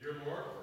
Dear Lord,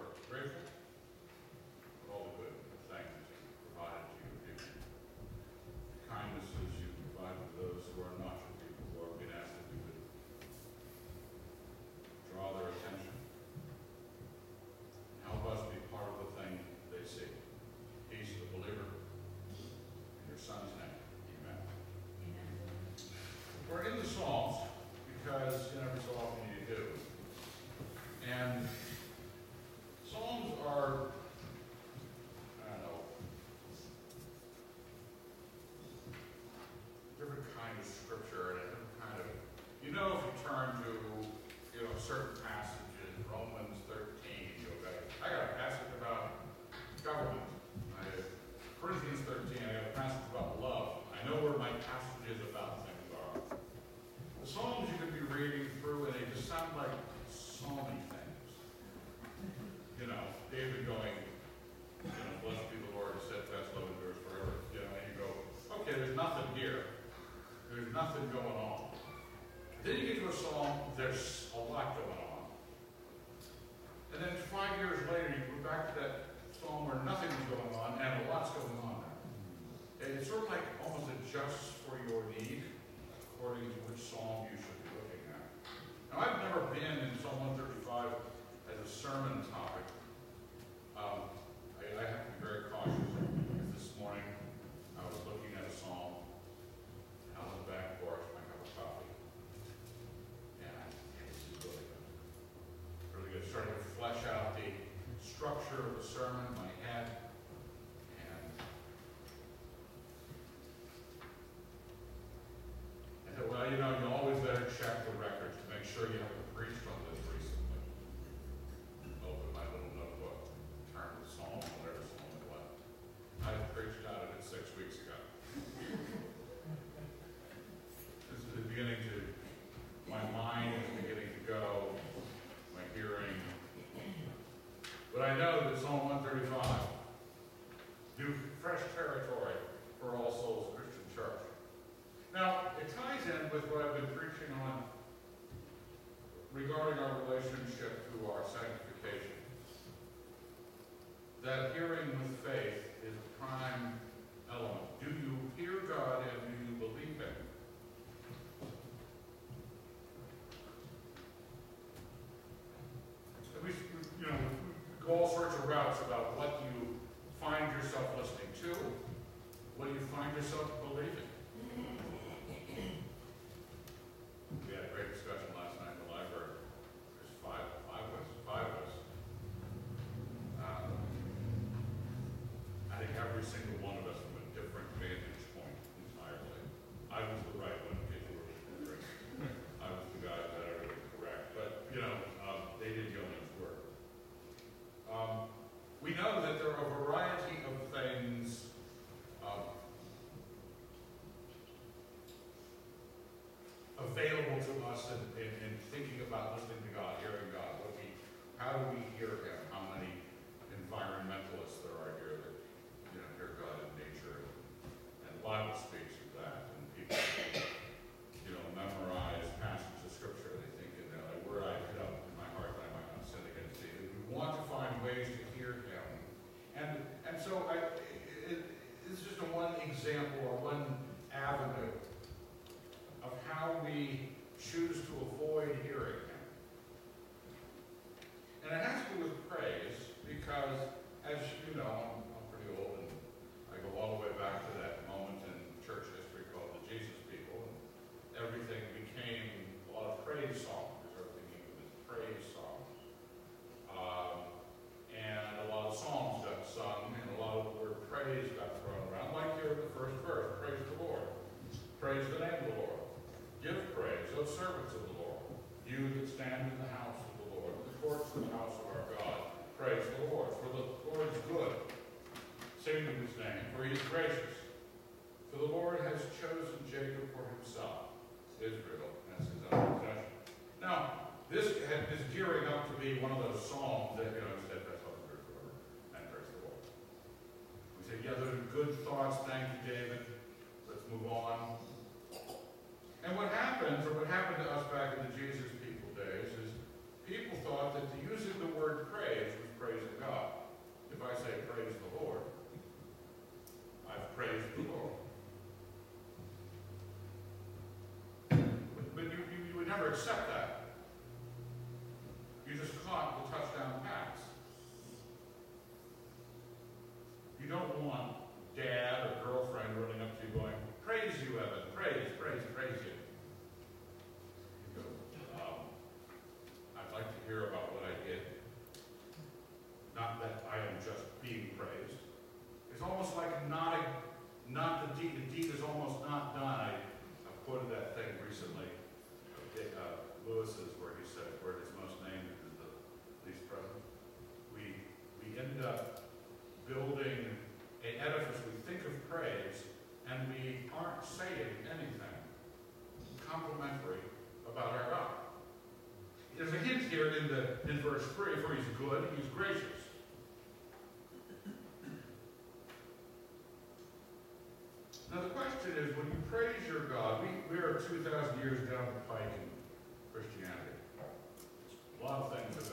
there's that here together in good thoughts. Thank you, David. Let's move on. And what happens, or what happened to us back in the Jesus people days, is people thought that the using the word praise was praising God. If I say praise the Lord, I've praised the Lord. But, but you, you, you would never accept that. verse for he's good, he's gracious. Now the question is, when you praise your God, we, we are 2,000 years down the pike in Christianity. a lot of things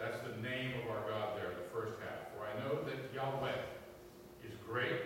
That's the name of our God there, the first half. For I know that Yahweh is great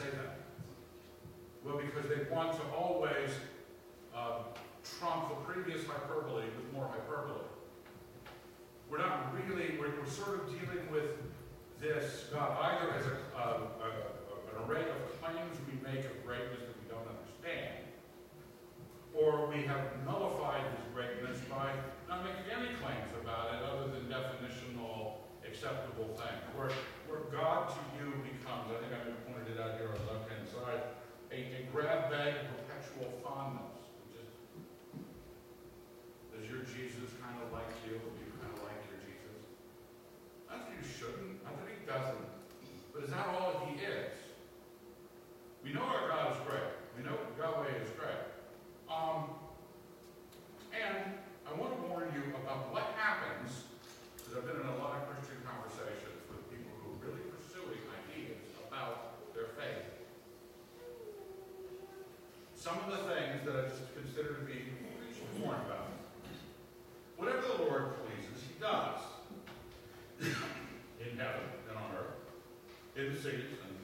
say that? Well, because they want to always um, trump the previous hyperbole with more hyperbole. We're not really, we're, we're sort of dealing with this, God, uh, either as a some of the things that I just consider to be warned about. Whatever the Lord pleases, he does. in heaven and on earth, in the cities and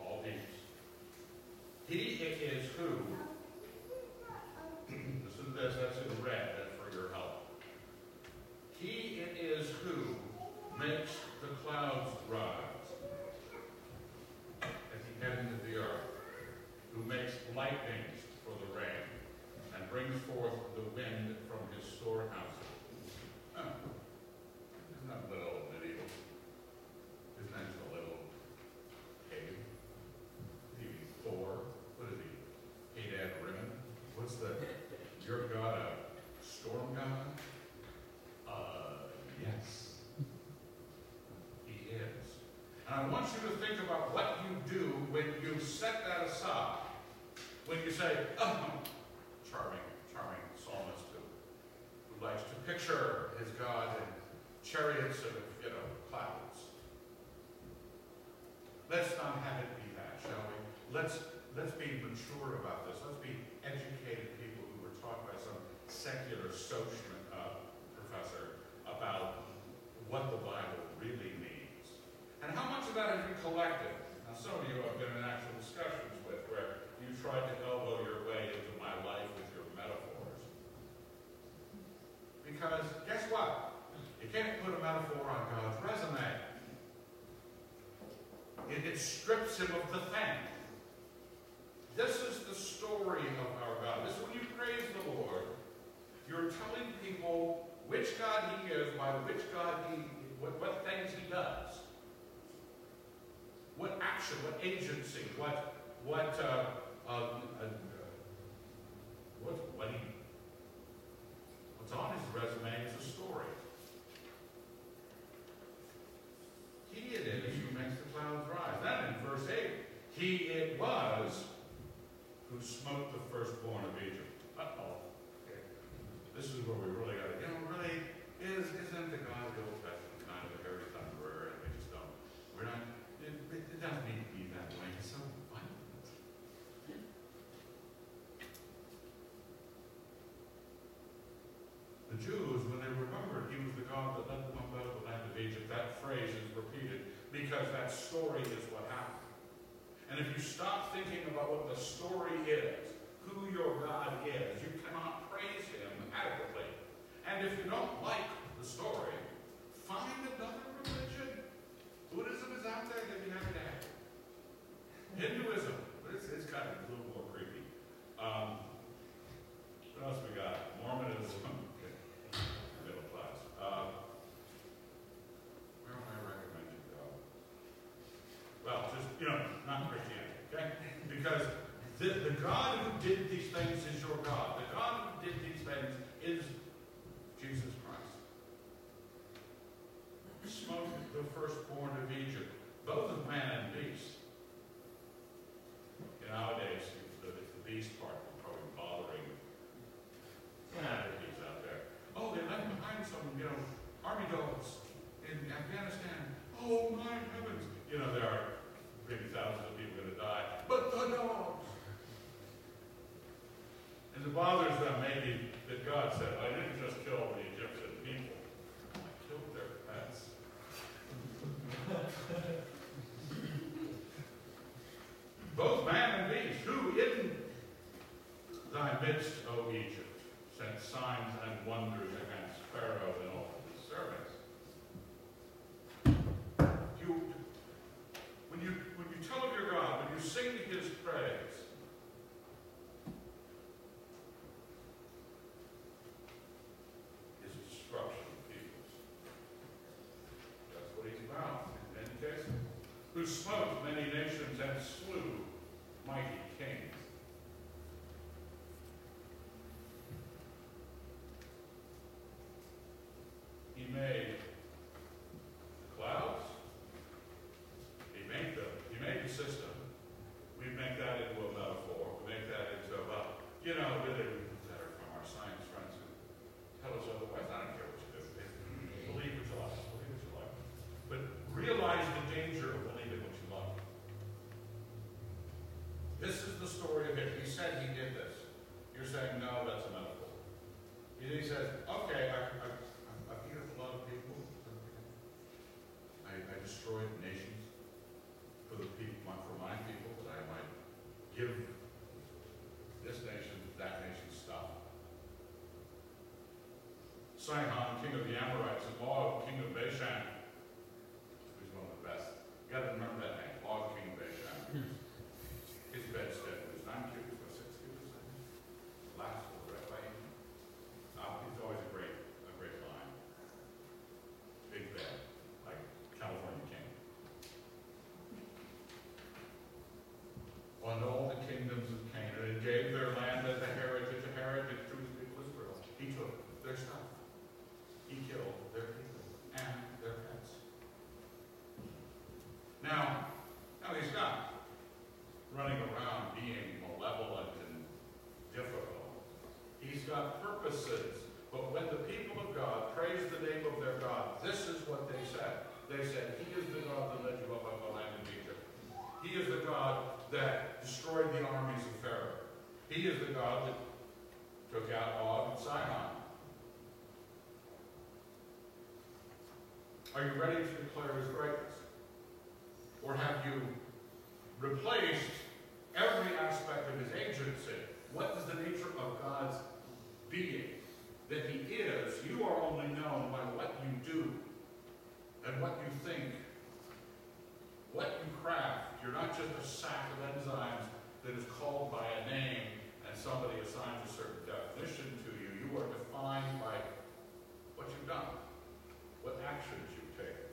all things. He is who, listen to this, that's in red, that's for your help. He it is who makes the clouds rise at the end of the earth, who makes lightning bring forth the wind from his storehouses. let's, let's be mature about this. Let's be educated people who were taught by some secular social uh, professor about what the Bible really means. And how much of that have you collected? Now, some of you I've been in actual discussions with where you tried to elbow your way into my life with your metaphors. Because guess what? You can't put a metaphor on God's resume. It, it strips him of the thing. This is the story of our God. This is when you praise the Lord, you're telling people which God he is, by which God he, what, what things he does. What action, what agency, what, what, uh, um, uh, what, what he, what's on his resume is a story. He it is who makes the clouds rise. Then in verse 8, he it was who smote the firstborn of Egypt. Uh-oh. Okay. This is where we really got to, you know, really, is, isn't the God of the Old Testament kind of a hairy thunderer? and we just don't, we're not, it, it doesn't need to be that way. So The, the God who did these things is your God. The God who did these things is Jesus Christ. Smote the firstborn of Egypt, both of man and beast. And nowadays, the, the beast part will probably bothering humanities out there. Oh, they left behind some, you know, army dogs in Afghanistan. Oh, my heavens. You know, there are maybe thousands of people going to die. But the dog it bothers them maybe that God said, I didn't just kill the Egyptian people, I killed their pets. Both man and beast, who in thy midst, O Egypt, sent signs and wonders against Pharaoh and all Sihon, king of the Amorites, and Og, king of Bashan, got Og and Sihon. Are you ready to declare his greatness? Or have you replaced every aspect of his agency? What is the nature of God's being? That he is, you are only known by what you do and what you think, what you craft. You're not just a sack of enzymes that is called by a name somebody assigns a certain definition to you, you are defined by what you've done, what actions you've taken.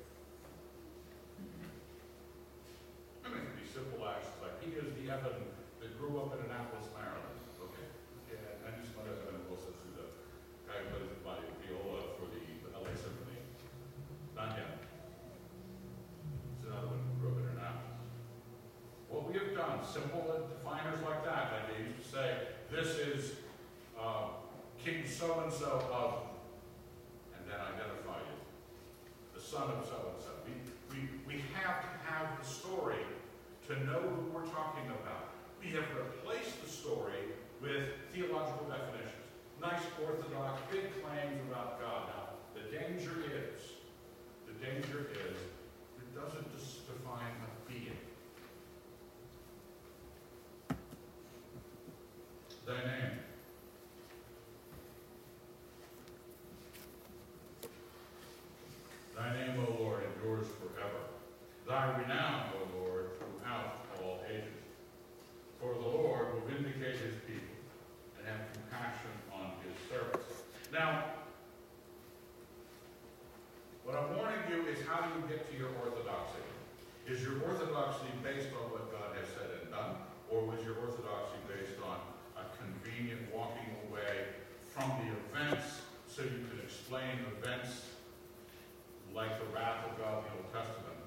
I mean, it could be simple actions, like he is the Evan that grew up in Annapolis, Maryland. Okay, yeah, I just know that Evan Wilson, who's the guy who plays the viola for the LA Symphony. Not yet. It's another one who grew up in Annapolis. What we have done, simple so-and-so of, and then identify you, the son of so-and-so. We, we, we have to have the story to know who we're talking about. We have replaced the story with theological definitions. Nice, orthodox, big claims about God. Now, the danger is, the danger is, it doesn't just define a being. name. explain events like the wrath of God in the Old Testament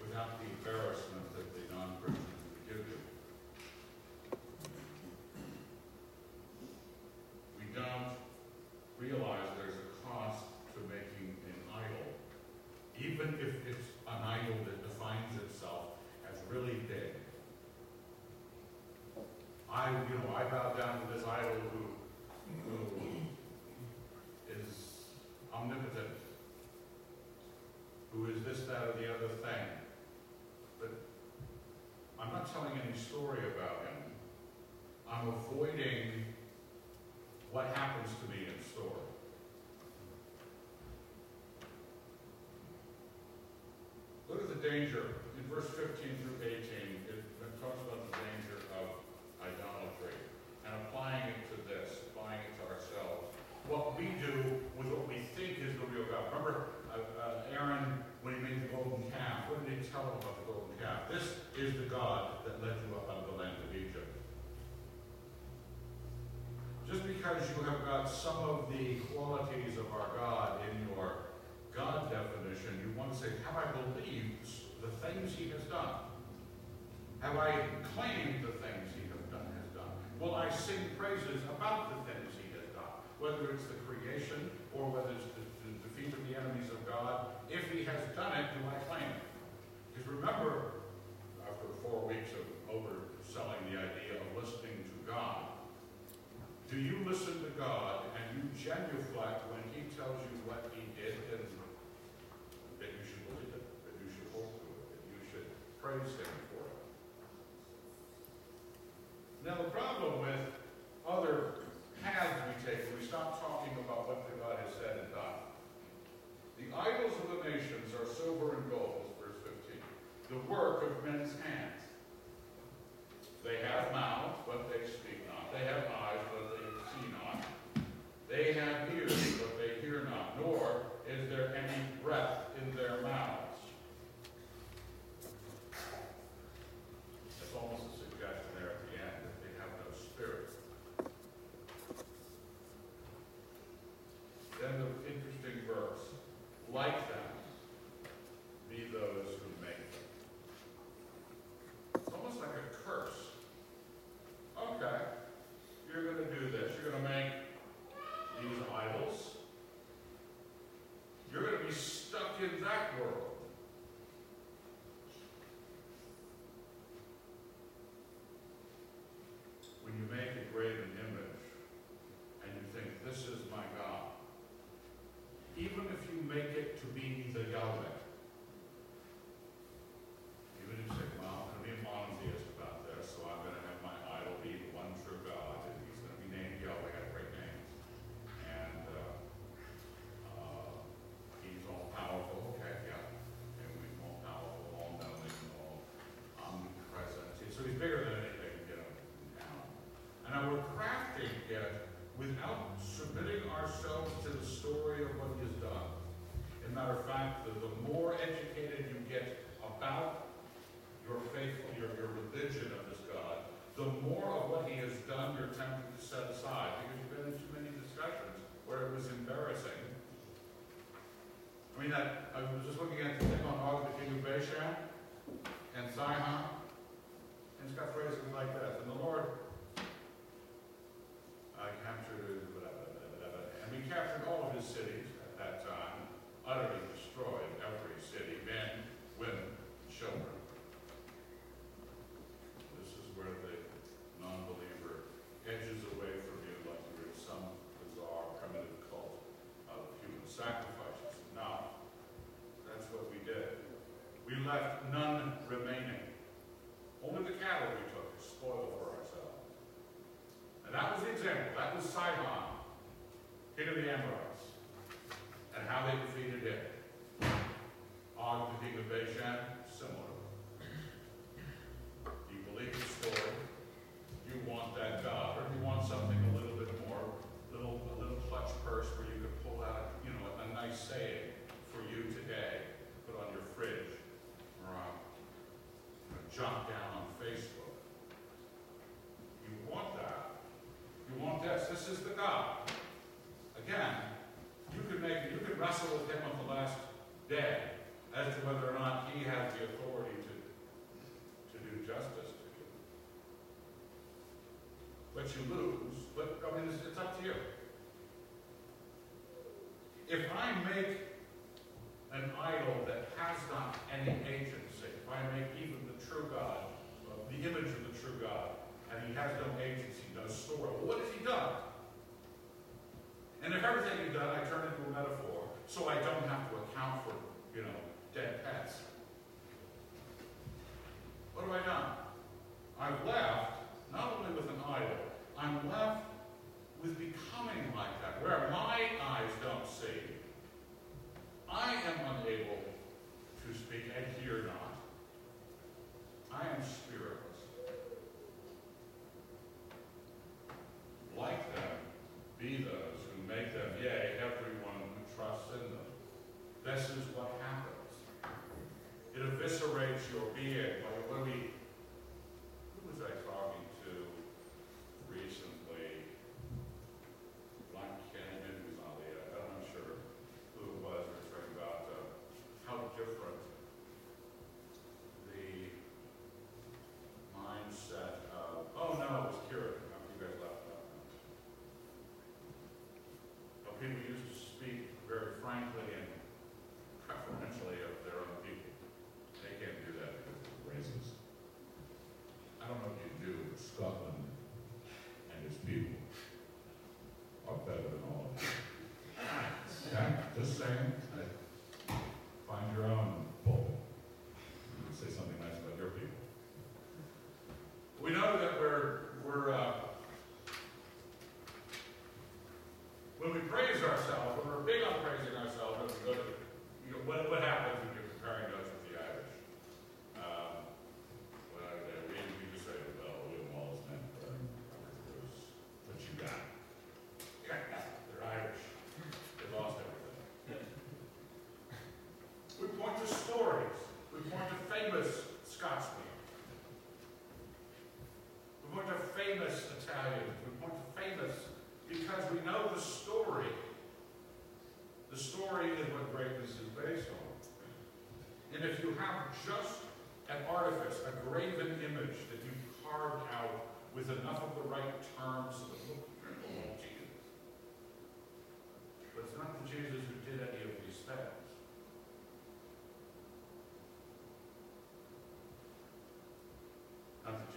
without the embarrassment that the non-Christians would give you. danger, in verse 15 through 18, it, talks about the danger of idolatry and applying it to this, applying it to ourselves. What we do with what we think is the real God. Remember uh, uh, Aaron, when he made the golden calf, what did he tell him about the golden calf? This is the God that led you up out of the land of Egypt. Just because you have got some of the qualities of our God in your God definition, you want to say, have I believed the things he has done? Have I claimed the things he has done? Has done? Will I sing praises about the things he has done? Whether it's the creation or whether it's the, the defeat of the enemies of God, if he has done it, do I claim it? Because remember, after four weeks of overselling the idea of listening to God, do you listen to God and you genuflect when he tells you what he praise him for it. Now the problem with other paths we take, when we stop talking about what God has said and done, the idols of the nations are silver and gold, verse 15, the work of men's hands this is the God. Again, you could make you could wrestle with him on the last day as to whether or not he has the authority to, to do justice to you. But you lose. But I mean, it's, it's up to you. If I make an idol that has not any agency, if I make even the true God, the image of the true God, and he has no agency, no story, what has he done? And if everything you've done, I turn into a metaphor, so I don't have to account for, you know, dead pets. What do I done? i have left not only with an idol, I'm left with becoming like that, where my eyes don't see. I am unable to speak, and hear not. I am your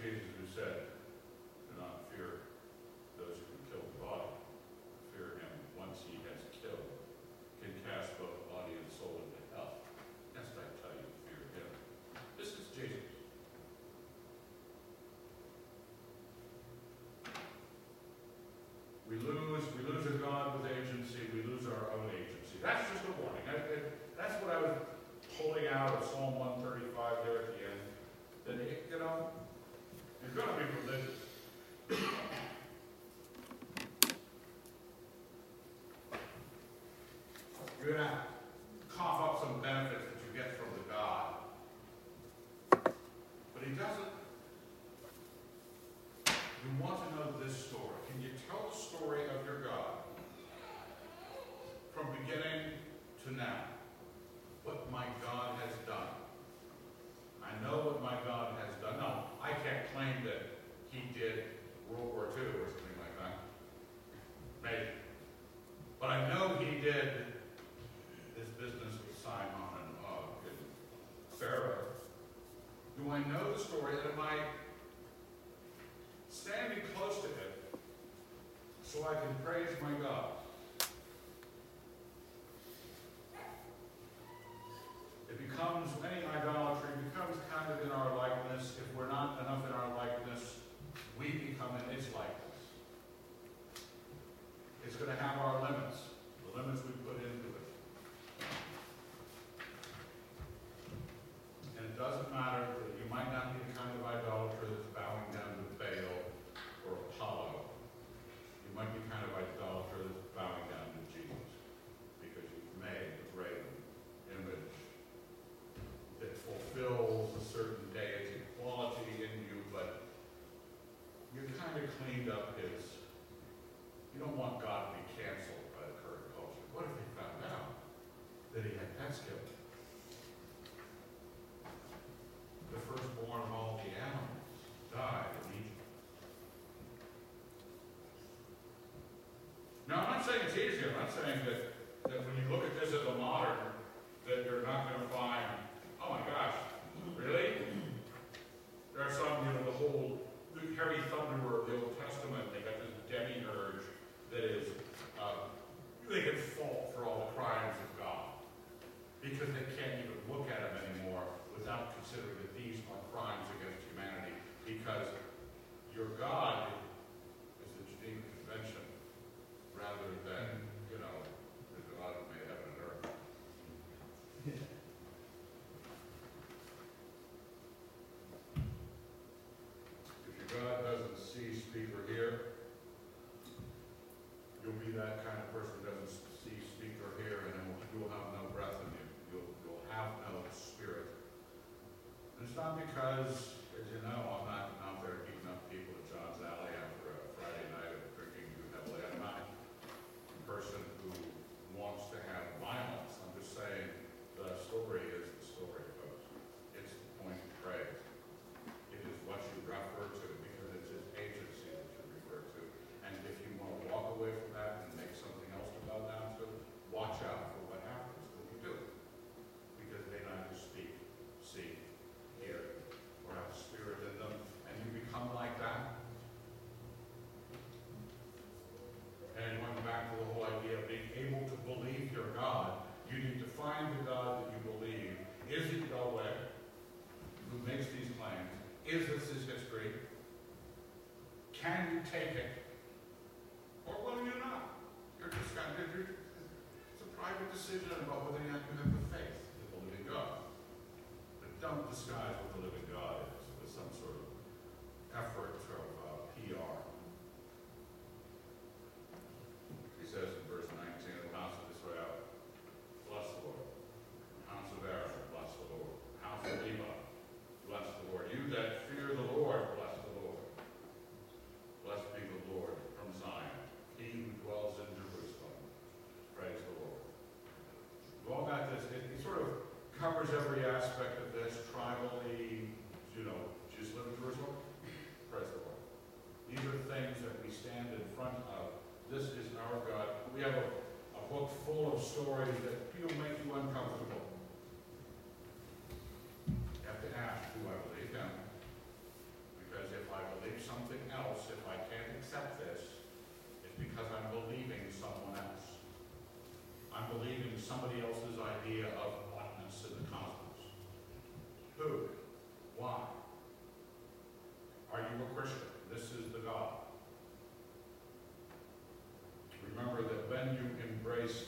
Jesus who said, I can pray. thing that because covers every aspect you embrace